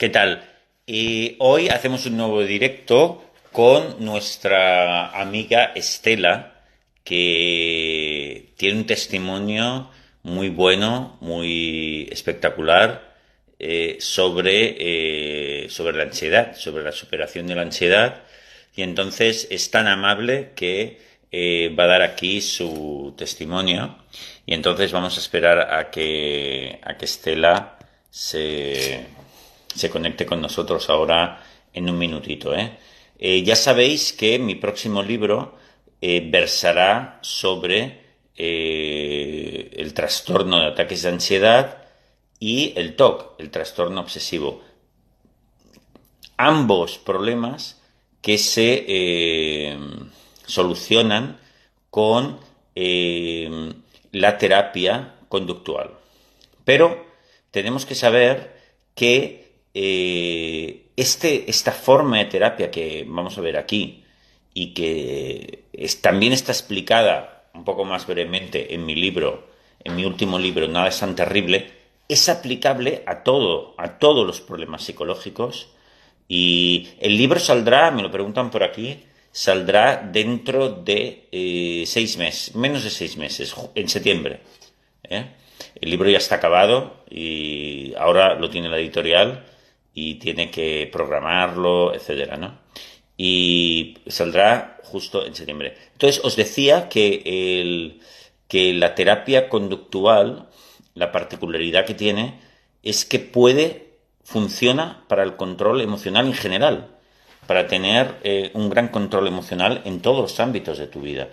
¿Qué tal? Y hoy hacemos un nuevo directo con nuestra amiga Estela, que tiene un testimonio muy bueno, muy espectacular eh, sobre, eh, sobre la ansiedad, sobre la superación de la ansiedad. Y entonces es tan amable que eh, va a dar aquí su testimonio. Y entonces vamos a esperar a que, a que Estela se, se conecte con nosotros ahora en un minutito. ¿eh? Eh, ya sabéis que mi próximo libro eh, versará sobre el trastorno de ataques de ansiedad y el TOC, el trastorno obsesivo. Ambos problemas que se solucionan con la terapia conductual. Pero tenemos que saber que eh, este, esta forma de terapia que vamos a ver aquí y que también está explicada un poco más brevemente en mi libro, en mi último libro, Nada es tan terrible, es aplicable a todo, a todos los problemas psicológicos. Y el libro saldrá, me lo preguntan por aquí, saldrá dentro de eh, seis meses, menos de seis meses, en septiembre. ¿eh? El libro ya está acabado y ahora lo tiene la editorial y tiene que programarlo, etcétera, ¿no? Y saldrá justo en septiembre. Entonces, os decía que, el, que la terapia conductual, la particularidad que tiene es que puede, funciona para el control emocional en general, para tener eh, un gran control emocional en todos los ámbitos de tu vida.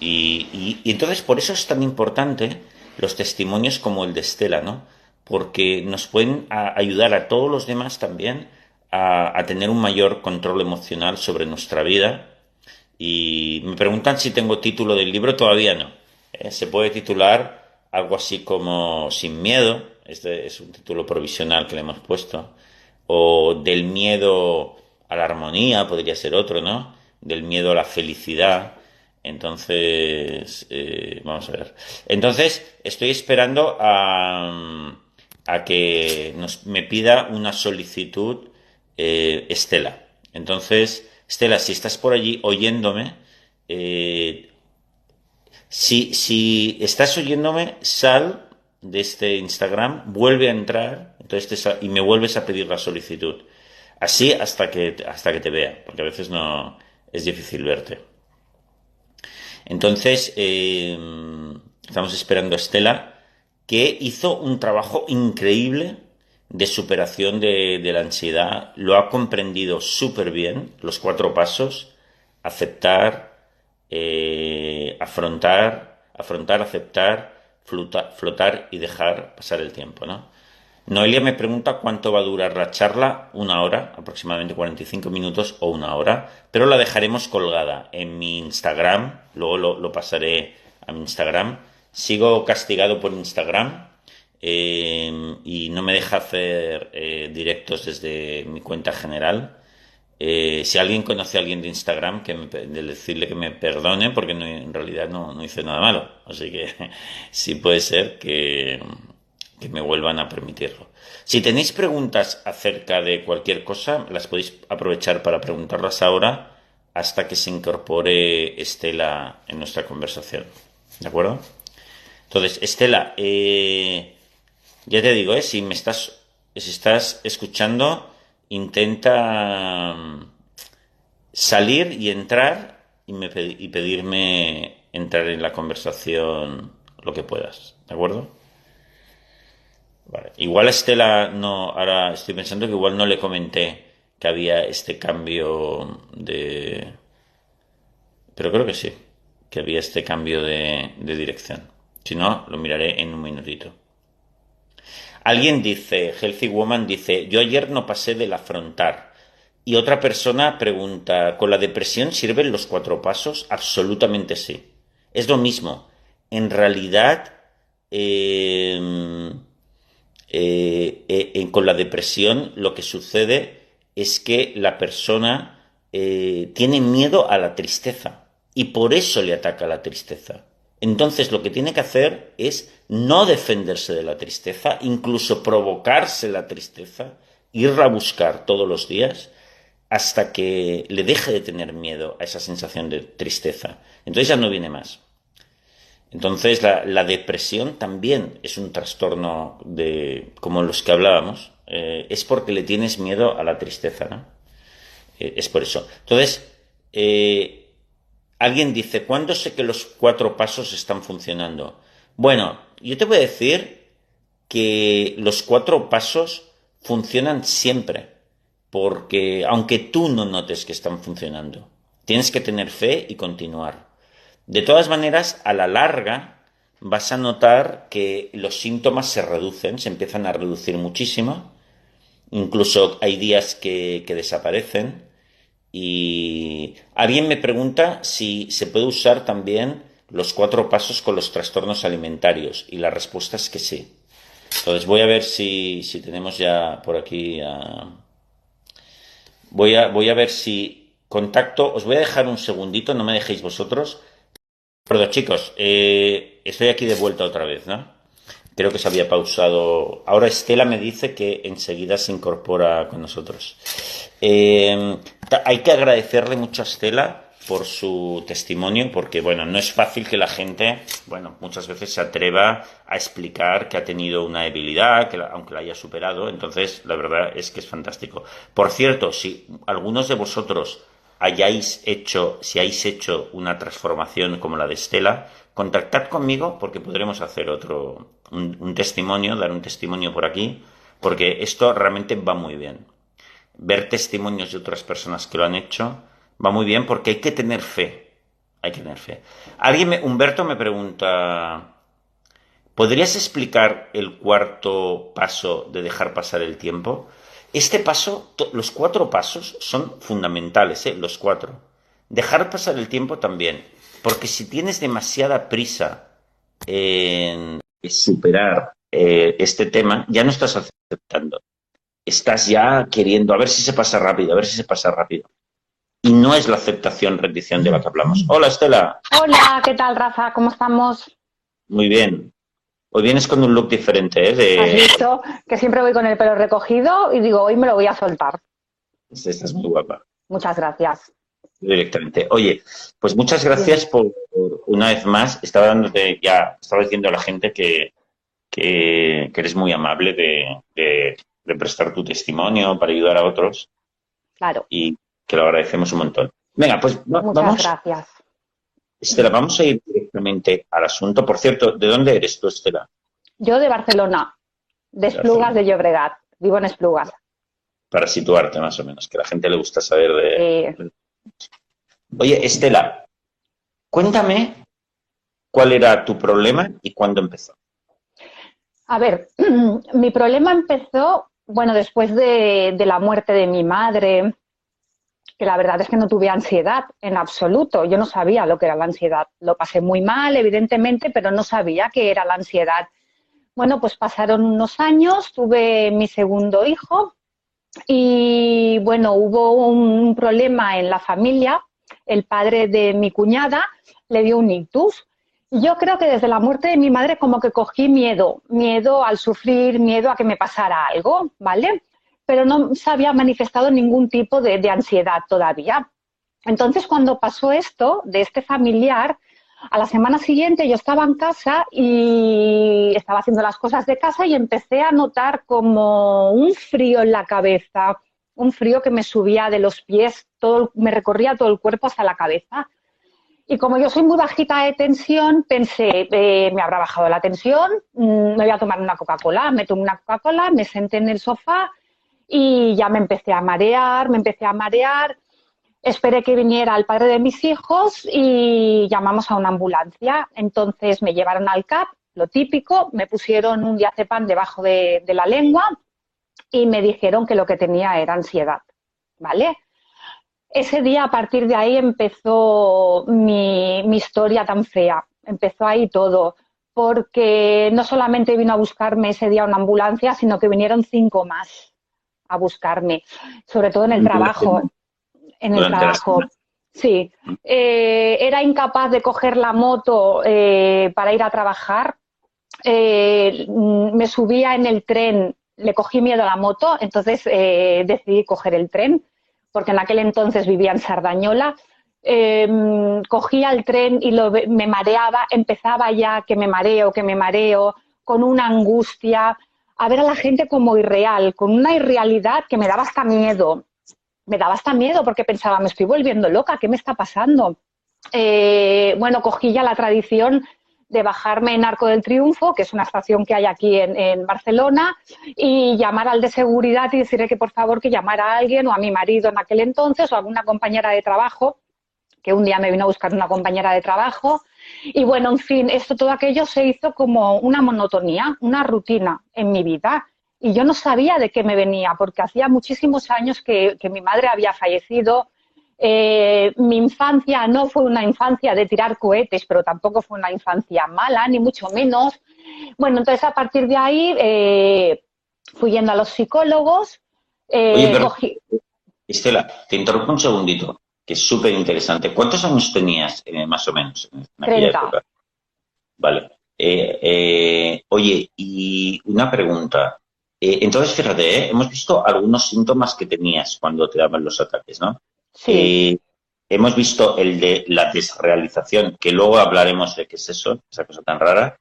y entonces, por eso es tan importante los testimonios como el de Estela, ¿no? Porque nos pueden ayudar a todos los demás también a, tener un mayor control emocional sobre nuestra vida. Y me preguntan si tengo título del libro, todavía no. ¿eh? Se puede titular algo así como Sin miedo, este es un título provisional que le hemos puesto, o Del miedo a la armonía, podría ser otro, ¿no? Del miedo a la felicidad. Entonces, eh, vamos a ver. Entonces, estoy esperando a, que nos, me pida una solicitud eh, Estela. Entonces, Estela, si estás por allí oyéndome, eh, si, si estás oyéndome, sal de este Instagram, vuelve a entrar entonces y me vuelves a pedir la solicitud. Así hasta que, hasta que te vea, porque a veces no es difícil verte. Entonces, eh, estamos esperando a Estela, que hizo un trabajo increíble de superación de, la ansiedad, lo ha comprendido súper bien, los cuatro pasos, aceptar, eh, afrontar, afrontar, aceptar, flotar y dejar pasar el tiempo, ¿no? Noelia me pregunta cuánto va a durar la charla, una hora, aproximadamente 45 minutos o una hora, pero la dejaremos colgada en mi Instagram, luego lo, pasaré a mi Instagram. Sigo castigado por Instagram eh, y no me deja hacer eh, directos desde mi cuenta general. Eh, si alguien conoce a alguien de Instagram, que de decirle que me perdone, porque en realidad no, no hice nada malo. Así que sí puede ser que me vuelvan a permitirlo. Si tenéis preguntas acerca de cualquier cosa, las podéis aprovechar para preguntarlas ahora hasta que se incorpore Estela en nuestra conversación. ¿De acuerdo? Entonces, Estela, eh, ya te digo, eh, si me estás, si estás escuchando, intenta mm, salir y entrar y, y pedirme entrar en la conversación lo que puedas. ¿De acuerdo? Igual a Estela no, ahora estoy pensando que igual no le comenté que había este cambio de... Pero creo que sí, que había este cambio de dirección. Si no, lo miraré en un minutito. Alguien dice, Healthy Woman dice, yo ayer no pasé del afrontar. Y otra persona pregunta, ¿con la depresión sirven los cuatro pasos? Absolutamente sí. Es lo mismo. En realidad, eh, eh, eh, con la depresión lo que sucede es que la persona eh, tiene miedo a la tristeza y por eso le ataca la tristeza. Entonces lo que tiene que hacer es no defenderse de la tristeza, incluso provocarse la tristeza ir a buscar todos los días hasta que le deje de tener miedo a esa sensación de tristeza. Entonces ya no viene más. Entonces la, depresión también es un trastorno de, como los que hablábamos, eh, es porque le tienes miedo a la tristeza, ¿no? Eh, es por eso. Entonces, eh, alguien dice, ¿cuándo sé que los cuatro pasos están funcionando? Bueno, yo te voy a decir que los cuatro pasos funcionan siempre, porque aunque tú no notes que están funcionando, tienes que tener fe y continuar. De todas maneras, a la larga vas a notar que los síntomas se reducen, se empiezan a reducir muchísimo, incluso hay días que, desaparecen y alguien me pregunta si se puede usar también los cuatro pasos con los trastornos alimentarios y la respuesta es que sí. Entonces voy a ver si, si tenemos ya por aquí a... Voy a, voy a ver si contacto, os voy a dejar un segundito, no me dejéis vosotros. Perdón, chicos, eh, estoy aquí de vuelta otra vez, ¿no? Creo que se había pausado. Ahora Estela me dice que enseguida se incorpora con nosotros. Eh, hay que agradecerle mucho a Estela por su testimonio, porque bueno, no es fácil que la gente, bueno, muchas veces se atreva a explicar que ha tenido una debilidad, que aunque la haya superado, entonces la verdad es que es fantástico. Por cierto, si algunos de vosotros hayáis hecho, si hayáis hecho una transformación como la de Estela, contactad conmigo porque podremos hacer otro, un, testimonio, dar un testimonio por aquí, porque esto realmente va muy bien. Ver testimonios de otras personas que lo han hecho va muy bien porque hay que tener fe. Hay que tener fe. Alguien, me, Humberto me pregunta, ¿podrías explicar el cuarto paso de dejar pasar el tiempo? Este paso, los cuatro pasos son fundamentales, ¿eh? los cuatro. Dejar pasar el tiempo también, porque si tienes demasiada prisa en superar eh, este tema, ya no estás aceptando. Estás ya queriendo, a ver si se pasa rápido, a ver si se pasa rápido. Y no es la aceptación, rendición de la que hablamos. Hola, Estela. Hola, ¿qué tal, Rafa? ¿Cómo estamos? Muy bien. Hoy vienes con un look diferente, ¿eh? De... Has visto que siempre voy con el pelo recogido y digo, hoy me lo voy a soltar. Estás muy guapa. Muchas gracias. Directamente. Oye, pues muchas gracias por, una vez más. Estaba dándote ya, estaba diciendo a la gente que, que, eres muy amable de, prestar tu testimonio para ayudar a otros. Claro. Y que lo agradecemos un montón. Venga, pues vamos. Muchas gracias. Estela, vamos a ir directamente al asunto. Por cierto, ¿de dónde eres tú, Estela? Yo de Barcelona, de Esplugas de Llobregat. Vivo en Esplugas. Para situarte más o menos, que a la gente le gusta saber de... Oye, Estela, cuéntame cuál era tu problema y cuándo empezó. A ver, mi problema empezó, bueno, después de, de la muerte de mi madre, que la verdad es que no tuve ansiedad en absoluto. Yo no sabía lo que era la ansiedad. Lo pasé muy mal, evidentemente, pero no sabía qué era la ansiedad. Bueno, pues pasaron unos años, tuve mi segundo hijo y bueno, hubo un problema en la familia. El padre de mi cuñada le dio un ictus. Yo creo que desde la muerte de mi madre como que cogí miedo, miedo al sufrir, miedo a que me pasara algo, ¿vale? Pero no se había manifestado ningún tipo de, ansiedad todavía. Entonces, cuando pasó esto de este familiar, a la semana siguiente yo estaba en casa y estaba haciendo las cosas de casa y empecé a notar como un frío en la cabeza, un frío que me subía de los pies, todo, me recorría todo el cuerpo hasta la cabeza. Y como yo soy muy bajita de tensión, pensé, eh, me habrá bajado la tensión, mm, me voy a tomar una Coca-Cola. Me tomé una Coca-Cola, me senté en el sofá y ya me empecé a marear, me empecé a marear. Esperé que viniera el padre de mis hijos y llamamos a una ambulancia. Entonces me llevaron al CAP, lo típico, me pusieron un diazepam debajo de, la lengua y me dijeron que lo que tenía era ansiedad. ¿Vale? Ese día, a partir de ahí, empezó mi, mi historia tan fea. Empezó ahí todo porque no solamente vino a buscarme ese día una ambulancia, sino que vinieron cinco más a buscarme, sobre todo en el trabajo. En el trabajo. Sí. Eh, era incapaz de coger la moto eh, para ir a trabajar. Eh, me subía en el tren le cogí miedo a la moto, entonces decidí coger el tren, porque en aquel entonces vivía en Sardañola. Em, cogía el tren y lo, me mareaba, empezaba ya que me mareo, que me mareo, con una angustia, a ver a la gente como irreal, con una irrealidad que me daba hasta miedo. Me daba hasta miedo porque pensaba, me estoy volviendo loca, ¿qué me está pasando? Eh, bueno, cogí ya la tradición de bajarme en Arco del Triunfo, que es una estación que hay aquí en, Barcelona, y llamar al de seguridad y decirle que por favor que llamara a alguien o a mi marido en aquel entonces o a alguna compañera de trabajo, que un día me vino a buscar una compañera de trabajo. Y bueno, en fin, esto, todo aquello se hizo como una monotonía, una rutina en mi vida. Y yo no sabía de qué me venía, porque hacía muchísimos años que mi madre había fallecido, eh, mi infancia no fue una infancia de tirar cohetes, pero tampoco fue una infancia mala, ni mucho menos. Bueno, entonces a partir de ahí eh, fui yendo a los psicólogos. Eh, Estela, te interrumpo un segundito, que es súper interesante. ¿Cuántos años tenías, más o menos, en aquella época? Vale. oye, y una pregunta. entonces, fíjate, hemos visto algunos síntomas que tenías cuando te daban los ataques, ¿no? Sí. Eh, hemos visto el de la desrealización, que luego hablaremos de qué es eso, esa cosa tan rara.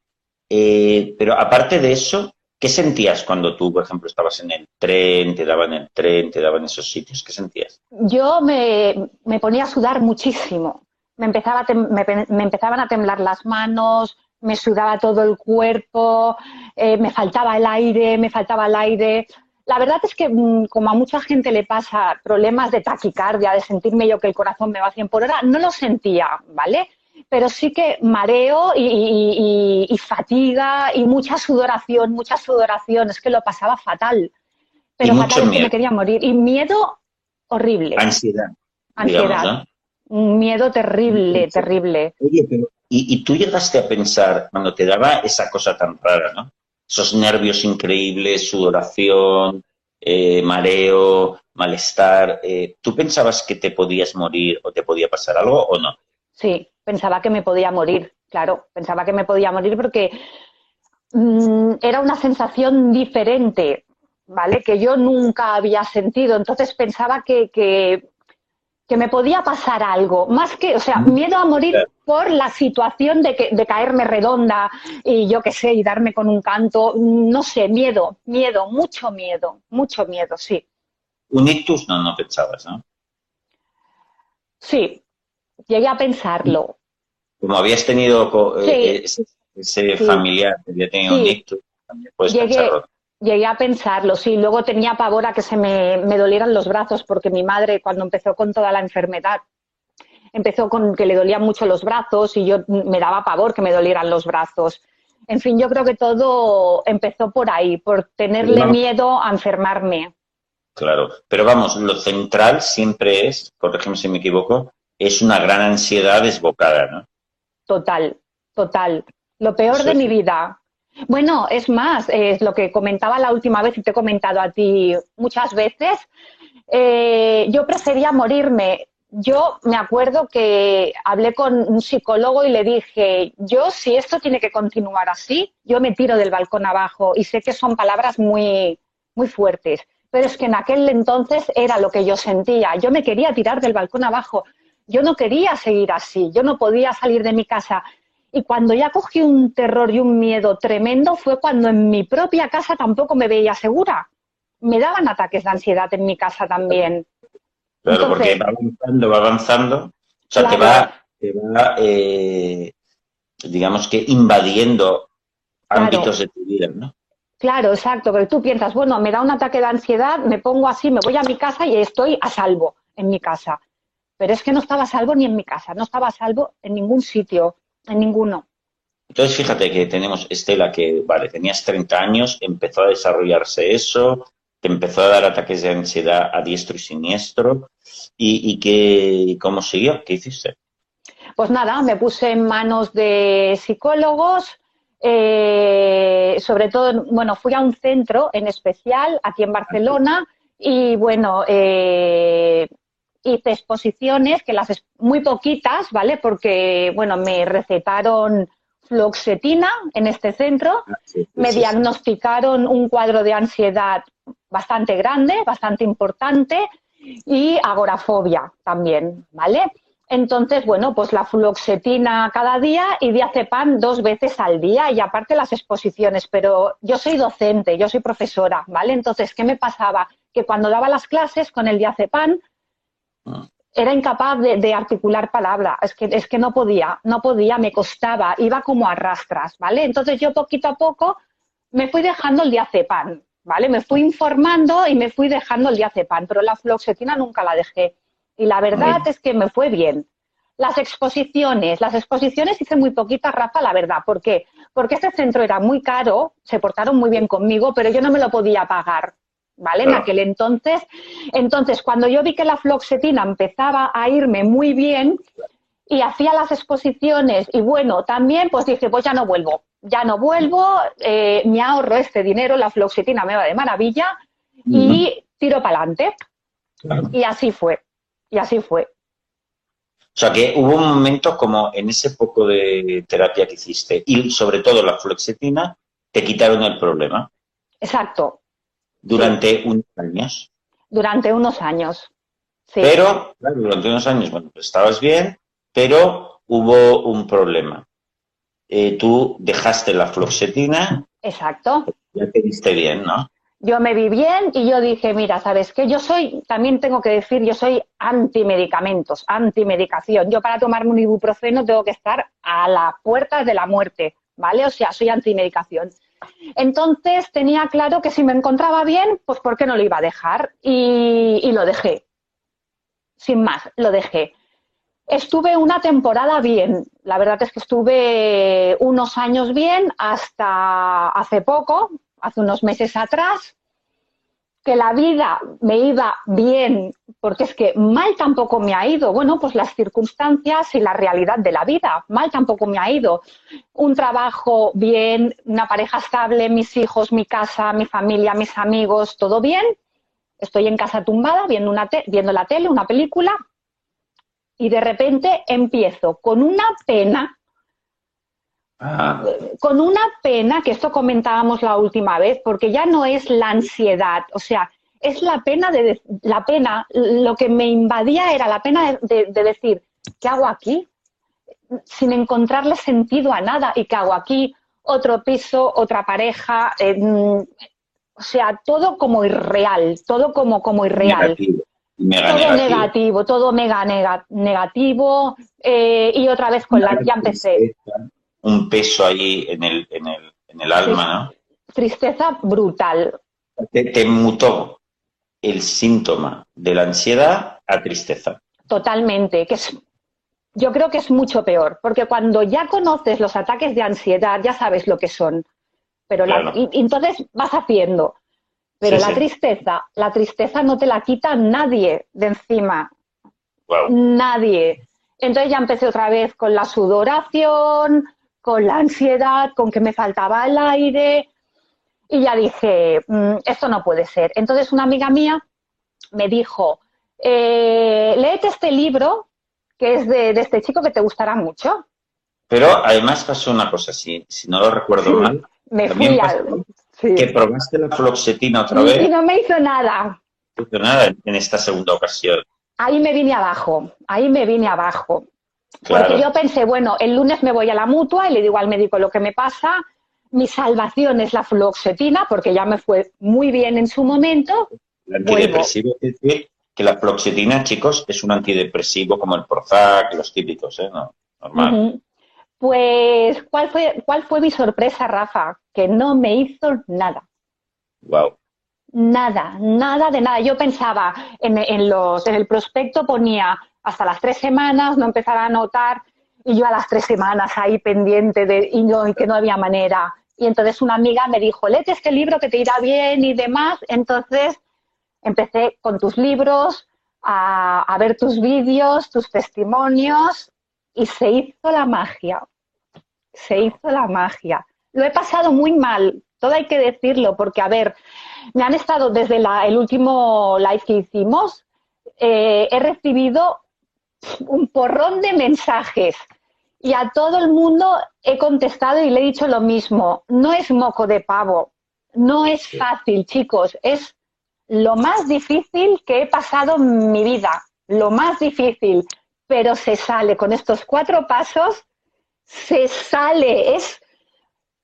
Eh, pero aparte de eso, ¿qué sentías cuando tú, por ejemplo, estabas en el tren, te daban el tren, te daban esos sitios? ¿Qué sentías? Yo me, ponía a sudar muchísimo. Me, empezaba me, empezaban a temblar las manos, me sudaba todo el cuerpo, eh, me faltaba el aire, me faltaba el aire. La verdad es que, mm, como a mucha gente le pasa problemas de taquicardia, de sentirme yo que el corazón me va a 100 por hora, no lo sentía, ¿vale? Pero sí que mareo y, fatiga y mucha sudoración, mucha sudoración, es que lo pasaba fatal. Pero fatal es que me quería morir. Y miedo horrible. Ansiedad. Ansiedad. Un miedo terrible, terrible. Oye, pero ¿y, ¿y tú llegaste a pensar, cuando te daba esa cosa tan rara, ¿no? esos nervios increíbles, sudoración, eh, mareo, malestar. Eh, ¿Tú pensabas que te podías morir o te podía pasar algo o no? Sí, pensaba que me podía morir, claro, pensaba que me podía morir porque mm, era una sensación diferente, ¿vale? Que yo nunca había sentido. Entonces pensaba que, que que me podía pasar algo, más que, o sea, miedo a morir por la situación de, que, de caerme redonda y yo qué sé, y darme con un canto, no sé, miedo, miedo, mucho miedo, mucho miedo, sí. Un ictus no, no pensabas, ¿no? Sí, llegué a pensarlo. Como habías tenido eh, ese, familiar que había tenido un ictus, también puedes pensarlo Llegué a pensarlo, sí. Luego tenía pavor a que se me, dolieran los brazos, porque mi madre, cuando empezó con toda la enfermedad, empezó con que le dolían mucho los brazos y yo me daba pavor que me dolieran los brazos. En fin, yo creo que todo empezó por ahí, por tenerle miedo a enfermarme. Claro, pero vamos, lo central siempre es, corrígeme si me equivoco, es una gran ansiedad desbocada, ¿no? Total, total. Lo peor de mi vida, bueno, es más, es lo que comentaba la última vez y te he comentado a ti muchas veces. Eh, yo prefería morirme. Yo me acuerdo que hablé con un psicólogo y le dije, yo si esto tiene que continuar así, yo me tiro del balcón abajo y sé que son palabras muy, muy fuertes, pero es que en aquel entonces era lo que yo sentía. Yo me quería tirar del balcón abajo. Yo no quería seguir así. Yo no podía salir de mi casa y cuando ya cogí un terror y un miedo tremendo fue cuando en mi propia casa tampoco me veía segura. Me daban ataques de ansiedad en mi casa también. Claro, porque va avanzando, va avanzando. O sea, te va, te va eh, digamos que invadiendo ámbitos de tu vida, ¿no? Claro, exacto, pero tú piensas, bueno, me da un ataque de ansiedad, me pongo así, me voy a mi casa y estoy a salvo en mi casa. Pero es que no estaba a salvo ni en mi casa, no estaba a salvo en ningún sitio. En ninguno. Entonces, fíjate que tenemos Estela que, vale, tenías 30 años, empezó a desarrollarse eso, te empezó a dar ataques de ansiedad a diestro y siniestro. ¿Y, y qué, cómo siguió? ¿Qué hiciste? Pues nada, me puse en manos de psicólogos, eh, sobre todo, bueno, fui a un centro en especial aquí en Barcelona y bueno, eh, hice exposiciones, que las muy poquitas, ¿vale? Porque, bueno, me recetaron fluoxetina en este centro, Ah, sí, me sí, diagnosticaron un cuadro de ansiedad bastante grande, bastante importante y agorafobia también, ¿vale? Entonces, bueno, pues la fluoxetina cada día y diazepam dos veces al día y aparte las exposiciones, pero yo soy docente, yo soy profesora, ¿vale? Entonces, ¿qué me pasaba? Que cuando daba las clases con el diazepam. Era incapaz de, de articular palabra, es que, es que no podía, no podía, me costaba, iba como a rastras, ¿vale? Entonces yo poquito a poco me fui dejando el diazepam, ¿vale? Me fui informando y me fui dejando el diazepam, pero la fluoxetina nunca la dejé. Y la verdad es que me fue bien. Las exposiciones, las exposiciones hice muy poquitas, Rafa, la verdad. ¿Por qué? Porque este centro era muy caro, se portaron muy bien conmigo, pero yo no me lo podía pagar, ¿vale? En aquel entonces. Entonces, cuando yo vi que la fluoxetina empezaba a irme muy bien y hacía las exposiciones y bueno, también pues dije, pues ya no vuelvo, ya no vuelvo, eh, me ahorro este dinero, la fluoxetina me va de maravilla y tiro para adelante. Claro. Y así fue, y así fue. O sea que hubo un momento como en ese poco de terapia que hiciste y sobre todo la fluoxetina te quitaron el problema Exacto, durante unos años. durante unos años. Sí, Pero, claro, durante unos años, bueno, pues estabas bien, pero hubo un problema. Eh, tú dejaste la fluoxetina, exacto. ya te diste bien, ¿no? Yo me vi bien y yo dije, mira, ¿sabes qué? Yo soy, también tengo que decir, yo soy antimedicamentos, antimedicación. Yo para tomarme un ibuprofeno tengo que estar a las puertas de la muerte, ¿vale? O sea, soy antimedicación. Entonces tenía claro que si me encontraba bien, pues ¿por qué no lo iba a dejar? Y, y lo dejé. Sin más, lo dejé. Estuve una temporada bien, la verdad es que estuve unos años bien hasta hace poco, hace unos meses atrás, que la vida me iba bien, porque es que mal tampoco me ha ido. Bueno, pues las circunstancias y la realidad de la vida, mal tampoco me ha ido. Un trabajo bien, una pareja estable, mis hijos, mi casa, mi familia, mis amigos, todo bien. Estoy en casa tumbada viendo, una te- viendo la tele, una película, y de repente empiezo con una pena Ah, con una pena, que esto comentábamos la última vez, porque ya no es la ansiedad, o sea, es la pena de la pena, lo que me invadía era la pena de, de- de decir, ¿qué hago aquí? Sin encontrarle sentido a nada, ¿y qué hago aquí? Otro piso, otra pareja, eh, mm, o sea, todo como irreal, todo como, como irreal negativo. Mega todo negativo. negativo, todo mega nega- negativo eh, y otra vez con la ya empecé Un peso ahí en el, en el, en el alma, tristeza brutal ¿no? Te, te mutó el síntoma de la ansiedad a tristeza. totalmente que es yo creo que es mucho peor porque cuando ya conoces los ataques de ansiedad ya sabes lo que son pero la- Claro. y, y entonces vas haciendo pero Sí, la sí. tristeza la tristeza no te la quita nadie de encima Wow. Nadie. Entonces ya empecé otra vez con la sudoración, con la ansiedad, con que me faltaba el aire. Y ya dije, "Mm, esto no puede ser. Entonces una amiga mía me dijo, eh, léete este libro, que es de, de este chico que te gustará mucho. Pero además pasó una cosa, si, si no lo recuerdo Sí. mal, Me También fui sí. que probaste la fluoxetina otra Y, y vez, no me hizo nada. no hizo nada en esta segunda ocasión. Ahí me vine abajo, ahí me vine abajo. Claro. Porque yo pensé, bueno, el lunes me voy a la mutua y le digo al médico lo que me pasa. Mi salvación es la fluoxetina, porque ya me fue muy bien en su momento. El antidepresivo, es decir, que la fluoxetina, chicos, es un antidepresivo como el Prozac, los típicos, ¿eh? No, normal. Pues, ¿cuál fue, ¿cuál fue mi sorpresa, Rafa? Que no me hizo nada. Wow. Nada, nada de nada. Yo pensaba, en, en los, en el prospecto ponía hasta las tres semanas, no empezar a notar, y yo a las tres semanas ahí pendiente de, y, no, y que no había manera. Y entonces una amiga me dijo, léete este libro que te irá bien y demás. Entonces empecé con tus libros, a, a ver tus vídeos, tus testimonios, y se hizo la magia. Se hizo la magia. Lo he pasado muy mal, todo hay que decirlo, porque, a ver, me han estado desde la- el último live que hicimos, eh, he recibido un porrón de mensajes. Y a todo el mundo he contestado y le he dicho lo mismo. No es moco de pavo, no es fácil, chicos, es lo más difícil que he pasado en mi vida, lo más difícil, pero se sale. Con estos cuatro pasos, se sale, es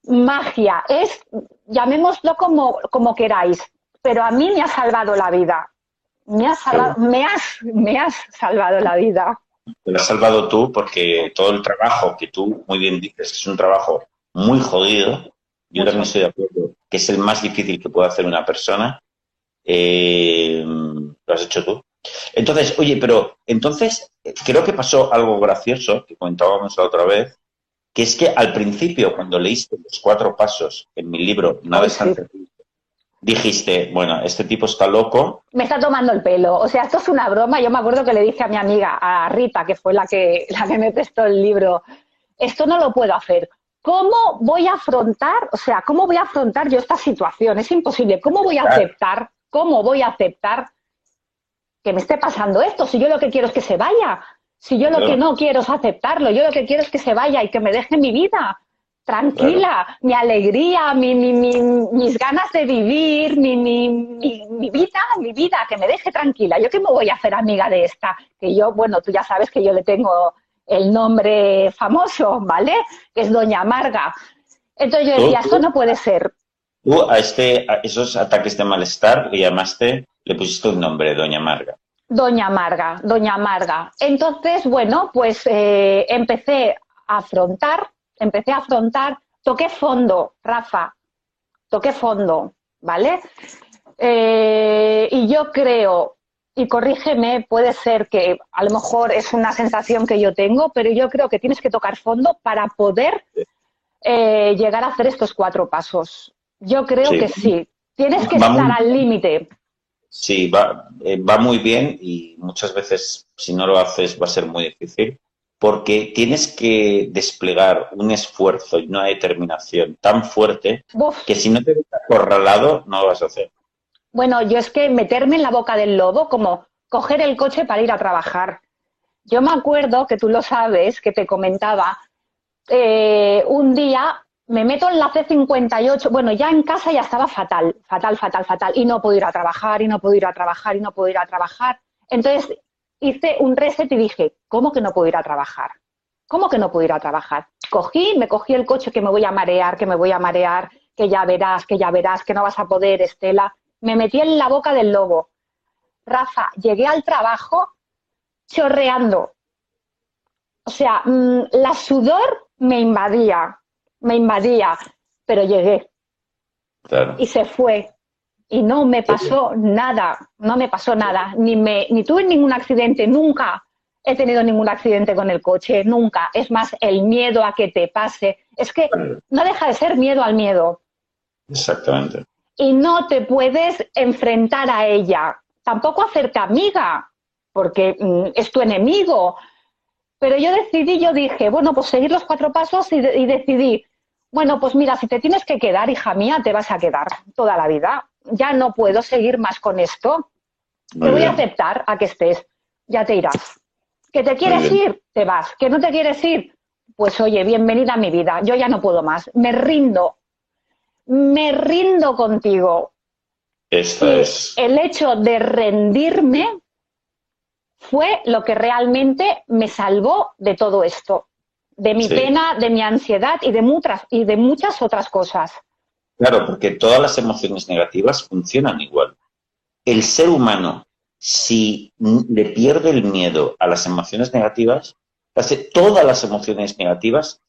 magia, es, llamémoslo como, como queráis, pero a mí me ha salvado la vida. Me has, me, has, me has salvado la vida. Te lo has salvado tú porque todo el trabajo que tú muy bien dices es un trabajo muy jodido. Yo también estoy de acuerdo que es el más difícil que puede hacer una persona. Eh, lo has hecho tú. Entonces, oye, pero entonces creo que pasó algo gracioso que comentábamos la otra vez, que es que al principio, cuando leíste los cuatro pasos en mi libro, Nada es dijiste, bueno, este tipo está loco. Me está tomando el pelo. O sea, esto es una broma. Yo me acuerdo que le dije a mi amiga, a Rita, que fue la que, la que me prestó el libro, esto no lo puedo hacer. ¿Cómo voy a afrontar, o sea, cómo voy a afrontar yo esta situación? Es imposible. ¿Cómo voy a aceptar, cómo voy a aceptar que me esté pasando esto? Si yo lo que quiero es que se vaya. Si yo lo que no quiero es aceptarlo, yo lo que quiero es que se vaya y que me deje mi vida tranquila, mi alegría, mi, mi, mis ganas de vivir, mi, mi, vida, mi vida, que me deje tranquila. ¿Yo qué me voy a hacer amiga de esta? Que yo, bueno, tú ya sabes que yo le tengo el nombre famoso, ¿vale? Que es Doña Marga. Entonces yo decía, esto no puede ser. Tú a, este, a esos ataques de malestar le llamaste, le pusiste un nombre, Doña Marga. Doña Marga, Doña Marga. Entonces, bueno, pues eh, empecé a afrontar empecé a afrontar, toqué fondo, Rafa, toqué fondo, ¿vale? Eh, y yo creo, y corrígeme, puede ser que a lo mejor es una sensación que yo tengo, pero yo creo que tienes que tocar fondo para poder eh, llegar a hacer estos cuatro pasos. Yo creo que sí. Tienes que estar al límite. Sí, va, eh, va muy bien y muchas veces si no lo haces va a ser muy difícil porque tienes que desplegar un esfuerzo y una determinación tan fuerte que si no te ves acorralado no lo vas a hacer. Bueno, yo es que meterme en la boca del lobo como coger el coche para ir a trabajar. Yo me acuerdo que tú lo sabes, que te comentaba, eh, un día me meto en la C58, bueno, ya en casa ya estaba fatal, fatal, fatal, fatal, y no puedo ir a trabajar, y no puedo ir a trabajar, y no puedo ir a trabajar. Entonces hice un reset y dije, ¿cómo que no puedo ir a trabajar? ¿Cómo que no puedo ir a trabajar? Cogí, me cogí el coche que me voy a marear, que me voy a marear, que ya verás, que ya verás, que no vas a poder, Estela. Me metí en la boca del lobo. Rafa, llegué al trabajo chorreando. O sea, mm, la sudor me invadía, me invadía, pero llegué. Y se fue y no me pasó nada, no me pasó nada, ni, me, ni tuve ningún accidente, nunca he tenido ningún accidente con el coche, nunca. Es más, el miedo a que te pase, es que no deja de ser miedo al miedo. Exactamente. Y no te puedes enfrentar a ella, tampoco hacerte amiga, porque mm, es tu enemigo. Pero yo decidí, yo dije, bueno, pues seguir los cuatro pasos y, y decidí, bueno, pues mira, si te tienes que quedar, hija mía, te vas a quedar toda la vida ya no puedo seguir más con esto, te voy a aceptar a que estés, ya te irás. ¿Que te quieres ir? Te vas. ¿Que no te quieres ir? Pues oye, bienvenida a mi vida, yo ya no puedo más, me rindo, me rindo contigo. Esto es. El hecho de rendirme fue lo que realmente me salvó de todo esto, de mi pena, de mi ansiedad y de, muchas, y de muchas otras cosas. Claro, porque todas las emociones negativas funcionan igual. El ser humano, si le pierde el miedo a las emociones negativas, todas las emociones negativas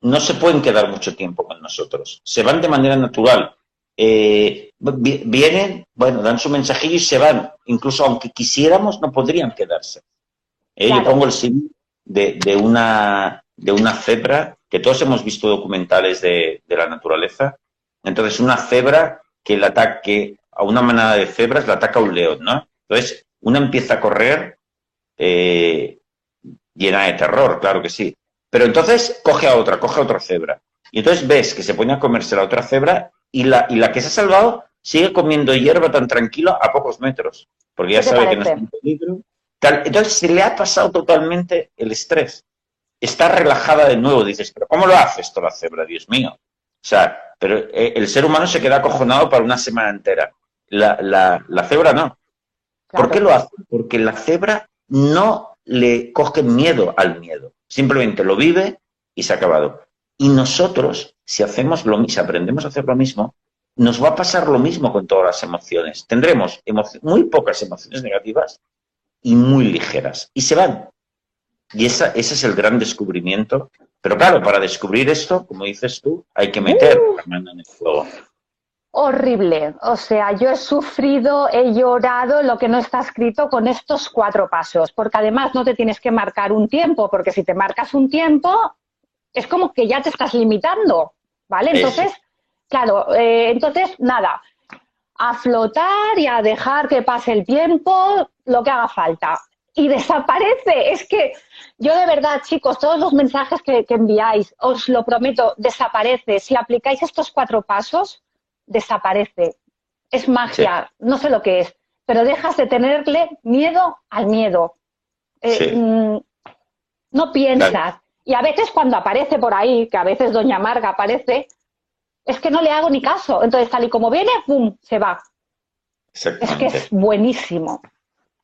no se pueden quedar mucho tiempo con nosotros. Se van de manera natural. Eh, vienen, bueno, dan su mensajillo y se van. Incluso aunque quisiéramos, no podrían quedarse. Eh, yo pongo el símbolo de, una, de una cebra, que todos hemos visto documentales de, de la naturaleza, entonces, una cebra que le ataque a una manada de cebras, le ataca a un león, ¿no? Entonces, una empieza a correr eh, llena de terror, claro que sí. Pero entonces coge a otra, coge a otra cebra. Y entonces ves que se pone a comerse la otra cebra y la, y la que se ha salvado sigue comiendo hierba tan tranquilo a pocos metros, porque ya sabe que no está en peligro. entonces se le ha pasado totalmente el estrés. está relajada de nuevo. Dices, pero ¿cómo lo hace esto la cebra? Dios mío. O sea, pero eh, el ser humano se queda acojonado para una semana entera. La, la, cebra no. ¿Por qué lo hace? Porque la cebra no le coge miedo al miedo. Simplemente lo vive y se ha acabado. Y nosotros, si hacemos lo si aprendemos a hacer lo mismo, nos va a pasar lo mismo con todas las emociones. Tendremos muy pocas emociones negativas y muy ligeras. Y se van. Y esa, ese es el gran descubrimiento. Pero claro, para descubrir esto, como dices tú, hay que meter la mano en el fuego. Horrible. O sea, yo he sufrido, he llorado lo que no está escrito con estos cuatro pasos, porque además no te tienes que marcar un tiempo, porque si te marcas un tiempo, es como que ya te estás limitando, ¿vale? Entonces, claro, eh, entonces, nada, a flotar y a dejar que pase el tiempo, lo que haga falta. Y desaparece. Es que yo de verdad, chicos, todos los mensajes que, enviáis, os lo prometo, desaparece. Si aplicáis estos cuatro pasos, desaparece. Es magia, no sé lo que es, pero dejas de tenerle miedo al miedo. Eh, mm, no piensas. Y a veces cuando aparece por ahí, que a veces Doña Marga aparece, es que no le hago ni caso. Entonces, tal y como viene, ¡pum! se va. Es que es buenísimo.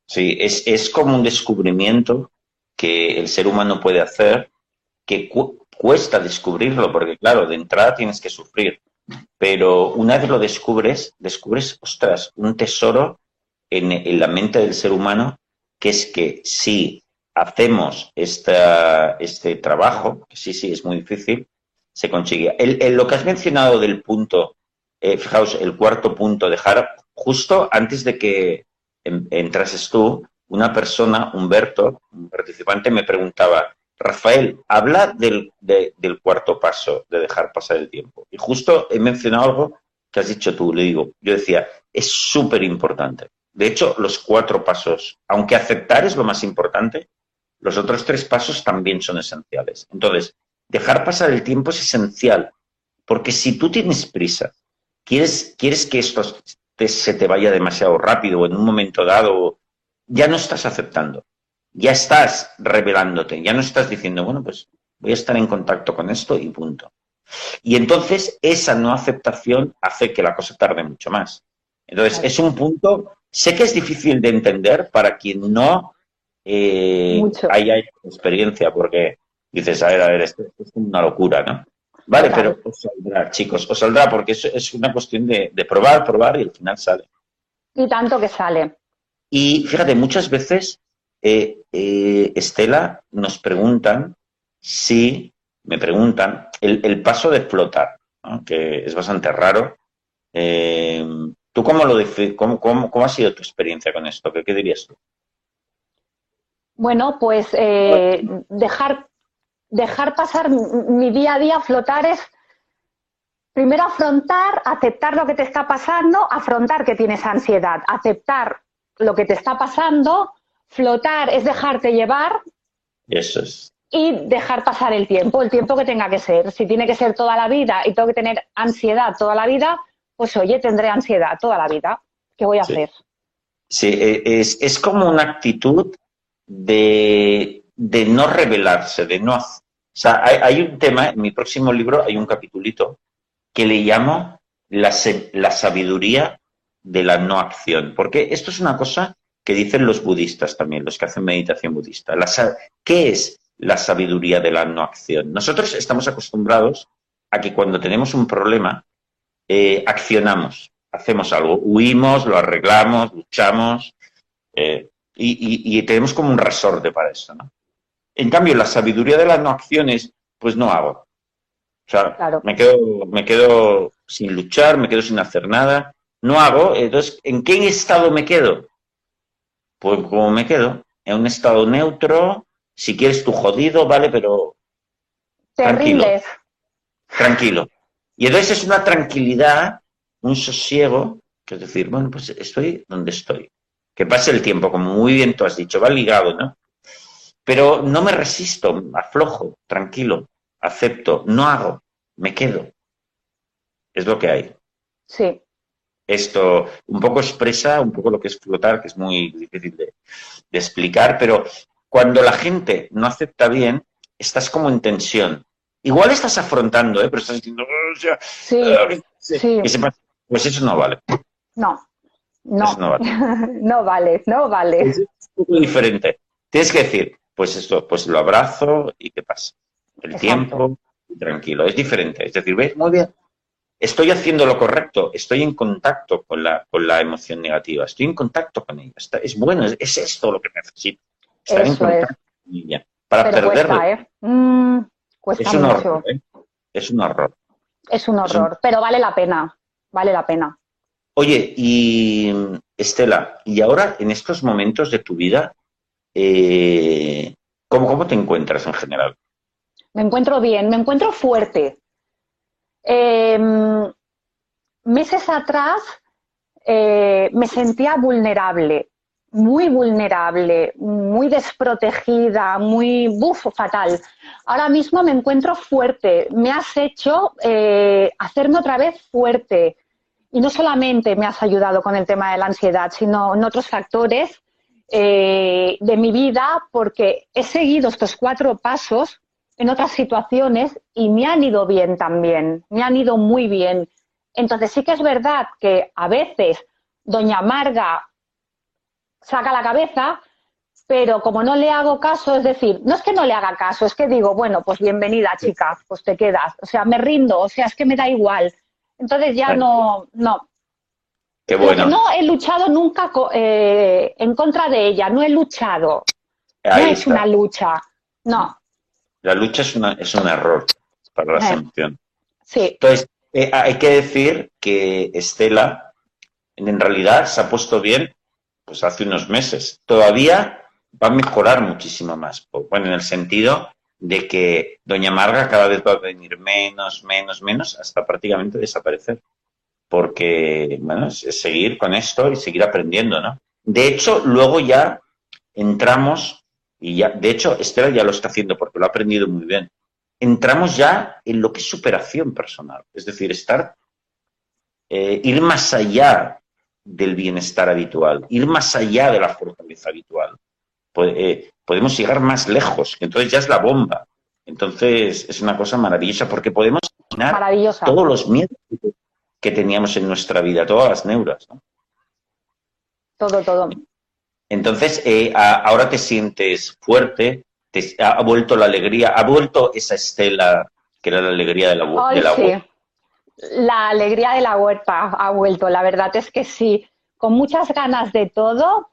Sí, es, es como un descubrimiento que el ser humano puede hacer que cuesta descubrirlo, porque claro, de entrada tienes que sufrir. Pero una vez lo descubres, descubres, ostras, un tesoro en, en la mente del ser humano, que es que si hacemos esta, este trabajo, que sí, sí, es muy difícil, se consigue. El, lo que has mencionado del punto, eh, fijaos, el cuarto punto, dejar justo antes de que entrases tú, una persona, Humberto, un participante, me preguntaba, Rafael, habla del, del cuarto paso, de dejar pasar el tiempo. Y justo he mencionado algo que has dicho tú, le digo, yo decía, es súper importante. De hecho, los cuatro pasos, aunque aceptar es lo más importante, los otros tres pasos también son esenciales. Entonces, dejar pasar el tiempo es esencial, porque si tú tienes prisa, quieres, quieres que esto se te vaya demasiado rápido o en un momento dado, ya no estás aceptando, ya estás revelándote, ya no estás diciendo, bueno, pues voy a estar en contacto con esto y punto. Y entonces esa no aceptación hace que la cosa tarde mucho más. Entonces, es un punto, sé que es difícil de entender para quien no eh, ahí hay experiencia porque dices, a ver, a ver, esto, es una locura, ¿no? Vale, pero os saldrá, chicos, os saldrá porque es, es una cuestión de, probar, probar y al final sale. Y tanto que sale. Y fíjate, muchas veces, eh, eh, Estela, nos preguntan si, me preguntan, el, paso de flotar, que es bastante raro. ¿Tú cómo lo cómo, cómo, cómo ha sido tu experiencia con esto? ¿Qué, qué dirías tú? Bueno, pues eh, dejar, dejar pasar mi día a día, flotar es primero afrontar, aceptar lo que te está pasando, afrontar que tienes ansiedad, aceptar lo que te está pasando, flotar es dejarte llevar. Eso es. Y dejar pasar el tiempo, el tiempo que tenga que ser. Si tiene que ser toda la vida y tengo que tener ansiedad toda la vida, pues oye, tendré ansiedad toda la vida. ¿Qué voy a hacer? Sí, e, es, es como una actitud de, de no revelarse, de no... O sea, hay, un tema, en mi próximo libro hay un capitulito que le llamo la, la sabiduría de la no acción, porque esto es una cosa que dicen los budistas también, los que hacen meditación budista. La, ¿Qué es la sabiduría de la no acción? Nosotros estamos acostumbrados a que cuando tenemos un problema, eh, accionamos, hacemos algo, huimos, lo arreglamos, luchamos, eh, y, tenemos como un resorte para eso, ¿no? En cambio, la sabiduría de las no acciones, pues no hago. O sea, me, quedo, me quedo sin luchar, me quedo sin hacer nada, no hago. Entonces, ¿en qué estado me quedo? Pues como me quedo, en un estado neutro, si quieres tu jodido, vale, pero tranquilo. Tranquilo. Y entonces es una tranquilidad, un sosiego, que es decir, bueno, pues estoy donde estoy que pase el tiempo, como muy bien tú has dicho, va ligado, ¿no? Pero no me resisto, aflojo, tranquilo, acepto, no hago, me quedo. Es lo que hay. Sí. Esto un poco expresa un poco lo que es flotar, que es muy difícil de, explicar, pero cuando la gente no acepta bien, estás como en tensión. Igual estás afrontando, ¿eh? pero estás diciendo, oh, sí, ah, sí. pues eso no vale. No, no, no vale. no vale, no vale. Es un poco diferente. Tienes que decir, pues esto, pues lo abrazo y qué pasa. El tiempo, tranquilo. Es diferente. Es decir, ¿ves? Muy bien. Estoy haciendo lo correcto, estoy en contacto con la, con la emoción negativa, estoy en contacto con ella. es bueno, es, esto lo que necesito. Estar en contacto con ella. Para perderla. ¿eh? Mm, es un horror. ¿eh? Es un horror. Es un horror, pero vale la pena. Vale la pena. Oye, y Estela, y ahora en estos momentos de tu vida, eh, ¿cómo, te encuentras en general? Me encuentro bien, me encuentro fuerte. Em, meses atrás eh, me sentía vulnerable, muy vulnerable, muy desprotegida, muy bufo, fatal. Ahora mismo me encuentro fuerte. Me has hecho eh, hacerme otra vez fuerte. Y no solamente me has ayudado con el tema de la ansiedad, sino en otros factores eh, de mi vida, porque he seguido estos cuatro pasos en otras situaciones y me han ido bien también, me han ido muy bien. Entonces sí que es verdad que a veces Doña Marga saca la cabeza, pero como no le hago caso, es decir, no es que no le haga caso, es que digo, bueno, pues bienvenida chica, pues te quedas, o sea, me rindo, o sea, es que me da igual. Entonces ya no, no. Qué bueno. No he luchado nunca eh, en contra de ella, no he luchado. no es una lucha, no. La lucha es, una, es un error para la eh. Sí. Entonces, eh, hay que decir que Estela, en realidad, se ha puesto bien pues hace unos meses. Todavía va a mejorar muchísimo más. Bueno, en el sentido de que Doña Marga cada vez va a venir menos, menos, menos, hasta prácticamente desaparecer. Porque, bueno, es, seguir con esto y seguir aprendiendo, ¿no? De hecho, luego ya entramos, y ya, de hecho, Estela ya lo está haciendo porque lo ha aprendido muy bien. Entramos ya en lo que es superación personal, es decir, estar, eh, ir más allá del bienestar habitual, ir más allá de la fortaleza habitual. Eh, podemos llegar más lejos, que entonces ya es la bomba. Entonces es una cosa maravillosa porque podemos eliminar todos los miedos que teníamos en nuestra vida, todas las neuras. Todo, todo. Entonces, eh, ahora te sientes fuerte, te, ha, vuelto la alegría, ha vuelto esa estela que era la alegría de la, de la sí la alegría de la huerta ha vuelto, la verdad es que sí, con muchas ganas de todo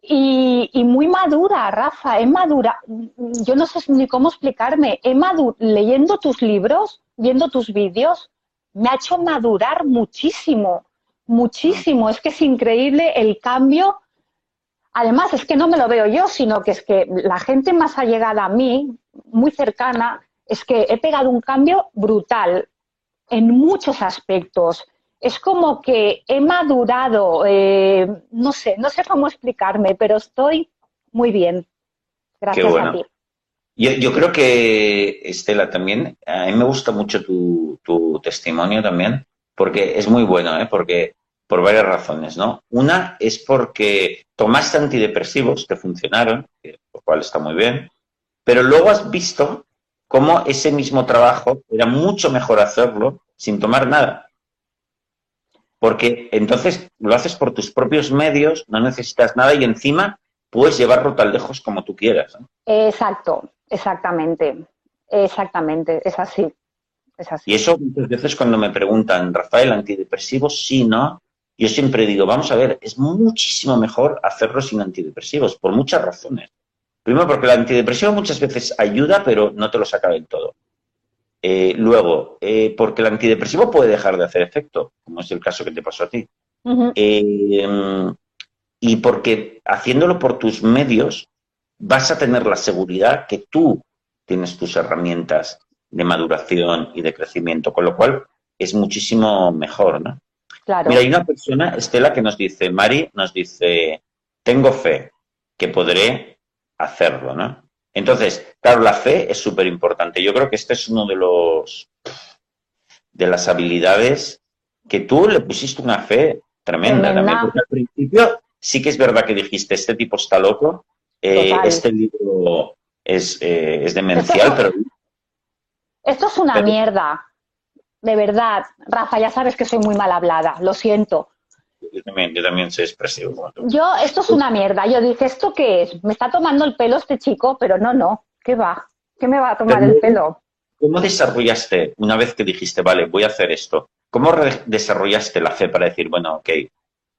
y, muy madura, Rafa, es madura. Yo no sé ni cómo explicarme, he leyendo tus libros, viendo tus vídeos, me ha hecho madurar muchísimo, muchísimo. Es que es increíble el cambio. Además, es que no me lo veo yo, sino que es que la gente más allegada a mí, muy cercana, es que he pegado un cambio brutal en muchos aspectos. Es como que he madurado, eh, no sé, no sé cómo explicarme, pero estoy muy bien. Gracias a ti. Yo, creo que, Estela, también, a mí me gusta mucho tu, testimonio también, porque es muy bueno, ¿eh? porque por varias razones, ¿no? Una es porque tomaste antidepresivos que funcionaron, lo cual está muy bien, pero luego has visto cómo ese mismo trabajo era mucho mejor hacerlo sin tomar nada. Porque entonces lo haces por tus propios medios, no necesitas nada y encima puedes llevarlo tan lejos como tú quieras. Exacto, exactamente, exactamente, es así, es así. Y eso muchas veces cuando me preguntan, Rafael, antidepresivos, sí, no, yo siempre digo, vamos a ver, es muchísimo mejor hacerlo sin antidepresivos, por muchas razones. Primero, porque el antidepresivo muchas veces ayuda, pero no te lo saca del todo. Eh, luego, eh, porque el antidepresivo puede dejar de hacer efecto, como es el caso que te pasó a ti. Eh, y porque haciéndolo por tus medios, vas a tener la seguridad que tú tienes tus herramientas de maduración y de crecimiento, con lo cual es muchísimo mejor, ¿no? Claro. Mira, hay una persona, Estela, que nos dice, Mari, nos dice, tengo fe que podré hacerlo, ¿no? Entonces, claro, la fe es súper importante. Yo creo que este es uno de los de las habilidades que tú le pusiste una fe tremenda, también, porque al principio sí que es verdad que dijiste, este tipo está loco, eh, este libro es, eh, es demencial, pero... Esto es una mierda, de verdad. Rafa, ya sabes que soy muy mal hablada, lo siento. Yo también, yo también soy expresivo. Yo, esto es una mierda. Yo dije, ¿esto qué es? Me está tomando el pelo este chico, pero no, no. ¿Qué va? ¿Qué me va a tomar el pelo? ¿Cómo desarrollaste, una vez que dijiste, vale, voy a hacer esto, cómo desarrollaste la fe para decir, bueno, ok,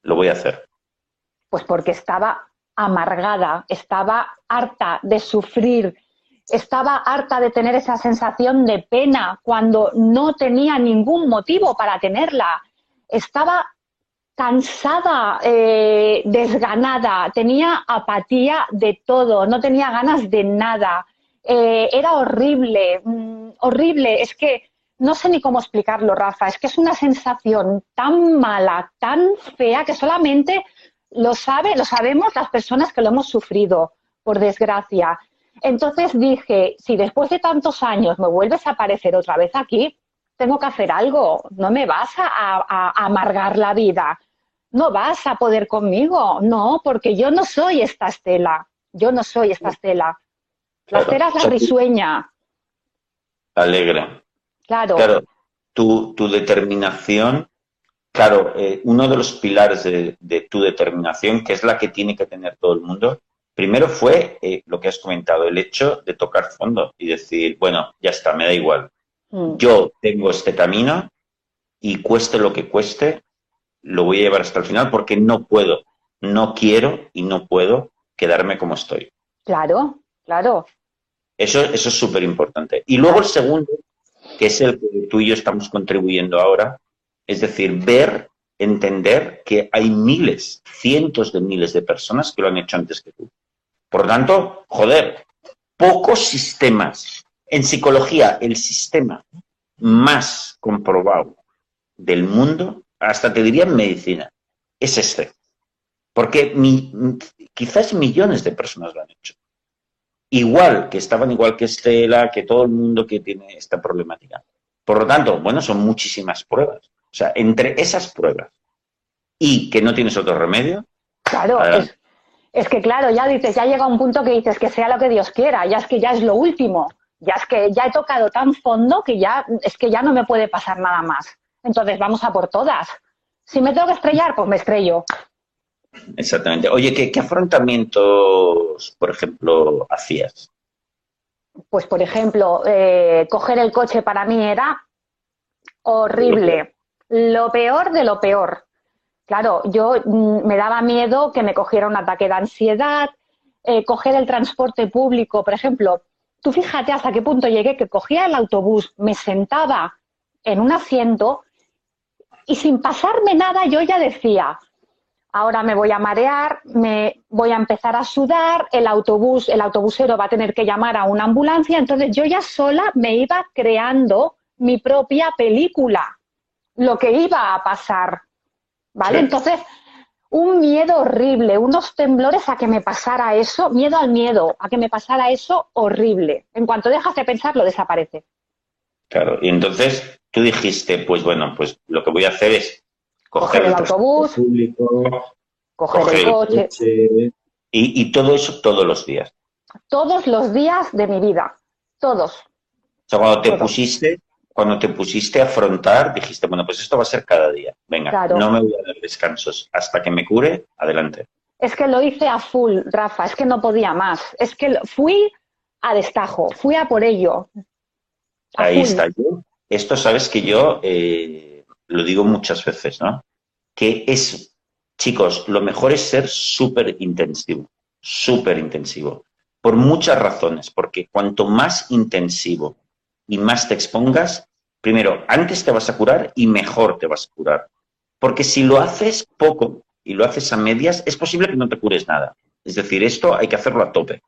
lo voy a hacer? Pues porque estaba amargada, estaba harta de sufrir, estaba harta de tener esa sensación de pena cuando no tenía ningún motivo para tenerla. Estaba cansada, eh, desganada, tenía apatía de todo, no tenía ganas de nada. Eh, era horrible, mm, horrible. Es que no sé ni cómo explicarlo, Rafa. Es que es una sensación tan mala, tan fea, que solamente lo sabe, lo sabemos las personas que lo hemos sufrido, por desgracia. Entonces dije, si después de tantos años me vuelves a aparecer otra vez aquí, tengo que hacer algo. No me vas a amargar la vida no vas a poder conmigo, no, porque yo no soy esta Estela, yo no soy esta Estela. La Estela es la risueña. Alegre. Claro. Claro, tu, determinación, claro, eh, uno de los pilares de, tu determinación, que es la que tiene que tener todo el mundo, primero fue eh, lo que has comentado, el hecho de tocar fondo y decir, bueno, ya está, me da igual. Mm. Yo tengo este camino y cueste lo que cueste, lo voy a llevar hasta el final porque no puedo, no quiero y no puedo quedarme como estoy. Claro, claro. Eso, eso es súper importante. Y luego el segundo, que es el que tú y yo estamos contribuyendo ahora, es decir, ver, entender que hay miles, cientos de miles de personas que lo han hecho antes que tú. Por lo tanto, joder, pocos sistemas. En psicología, el sistema más comprobado del mundo hasta te diría en medicina, es este. Porque quizás millones de personas lo han hecho. Igual, que estaban igual que Estela, que todo el mundo que tiene esta problemática. Por lo tanto, bueno, son muchísimas pruebas. O sea, entre esas pruebas y que no tienes otro remedio. Claro, es, es, que claro, ya dices, ya llega un punto que dices que sea lo que Dios quiera, ya es que ya es lo último, ya es que ya he tocado tan fondo que ya es que ya no me puede pasar nada más. Entonces vamos a por todas. Si me tengo que estrellar, pues me estrello. Exactamente. Oye, ¿qué, afrontamientos, por ejemplo, hacías? Pues, por ejemplo, eh, coger el coche para mí era horrible. Lo peor de lo peor. Claro, yo mm, me daba miedo que me cogiera un ataque de ansiedad, eh, coger el transporte público, por ejemplo. Tú fíjate hasta qué punto llegué que cogía el autobús, me sentaba en un asiento y sin pasarme nada yo ya decía, ahora me voy a marear, me voy a empezar a sudar, el autobús, el autobusero va a tener que llamar a una ambulancia, entonces yo ya sola me iba creando mi propia película, lo que iba a pasar, ¿vale? Entonces, un miedo horrible, unos temblores a que me pasara eso, miedo al miedo, a que me pasara eso horrible. En cuanto dejas de pensarlo, desaparece. Claro, y entonces tú dijiste, pues bueno, pues lo que voy a hacer es coger, el, autobús, público, coger, el coche. y, todo eso todos los días. Todos los días de mi vida, todos. O sea, cuando te pusiste, cuando te pusiste a afrontar, dijiste, bueno, pues esto va a ser cada día. Venga, no me voy a dar descansos. Hasta que me cure, adelante. Es que lo hice a full, Rafa, es que no podía más. Es que fui a destajo, fui a por ello. Ahí está. Yo, esto sabes que yo eh, lo digo muchas veces, ¿no? Que es, chicos, lo mejor es ser súper intensivo, súper intensivo, por muchas razones, porque cuanto más intensivo y más te expongas, primero, antes te vas a curar y mejor te vas a curar. Porque si lo haces poco y lo haces a medias, es posible que no te cures nada. Es decir, esto hay que hacerlo a tope.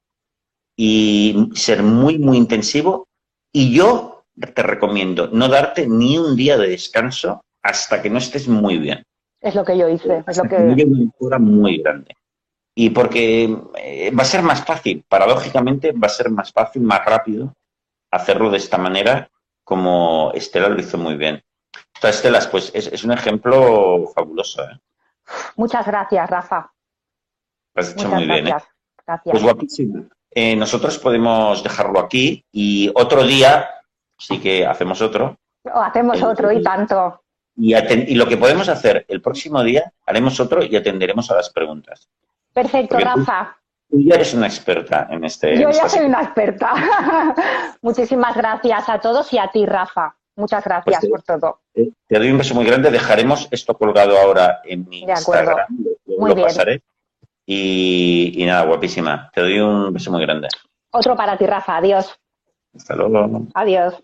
Y ser muy, muy intensivo y yo te recomiendo no darte ni un día de descanso hasta que no estés muy bien. Es lo que yo hice. Es lo que... Una muy grande. Y porque eh, va a ser más fácil, paradójicamente va a ser más fácil, más rápido hacerlo de esta manera como Estela lo hizo muy bien. Entonces, Estela, pues es, un ejemplo fabuloso. ¿eh? Muchas gracias, Rafa. Lo has hecho muy bien. ¿eh? Gracias. Pues guapísimo. eh, nosotros podemos dejarlo aquí y otro día, sí que hacemos otro. O hacemos otro y tanto. Y, y, lo que podemos hacer el próximo día, haremos otro y atenderemos a las preguntas. Perfecto, Rafa. Tú, ya eres una experta en este. Yo ya soy una experta. Muchísimas gracias a todos y a ti, Rafa. Muchas gracias Pues por todo. Te doy un beso muy grande. Dejaremos esto colgado ahora en mi De. Instagram. Lo, Muy lo bien. pasaré. Y, y nada, guapísima. Te doy un beso muy grande. Otro para ti, Rafa. Adiós. Hasta luego. Adiós.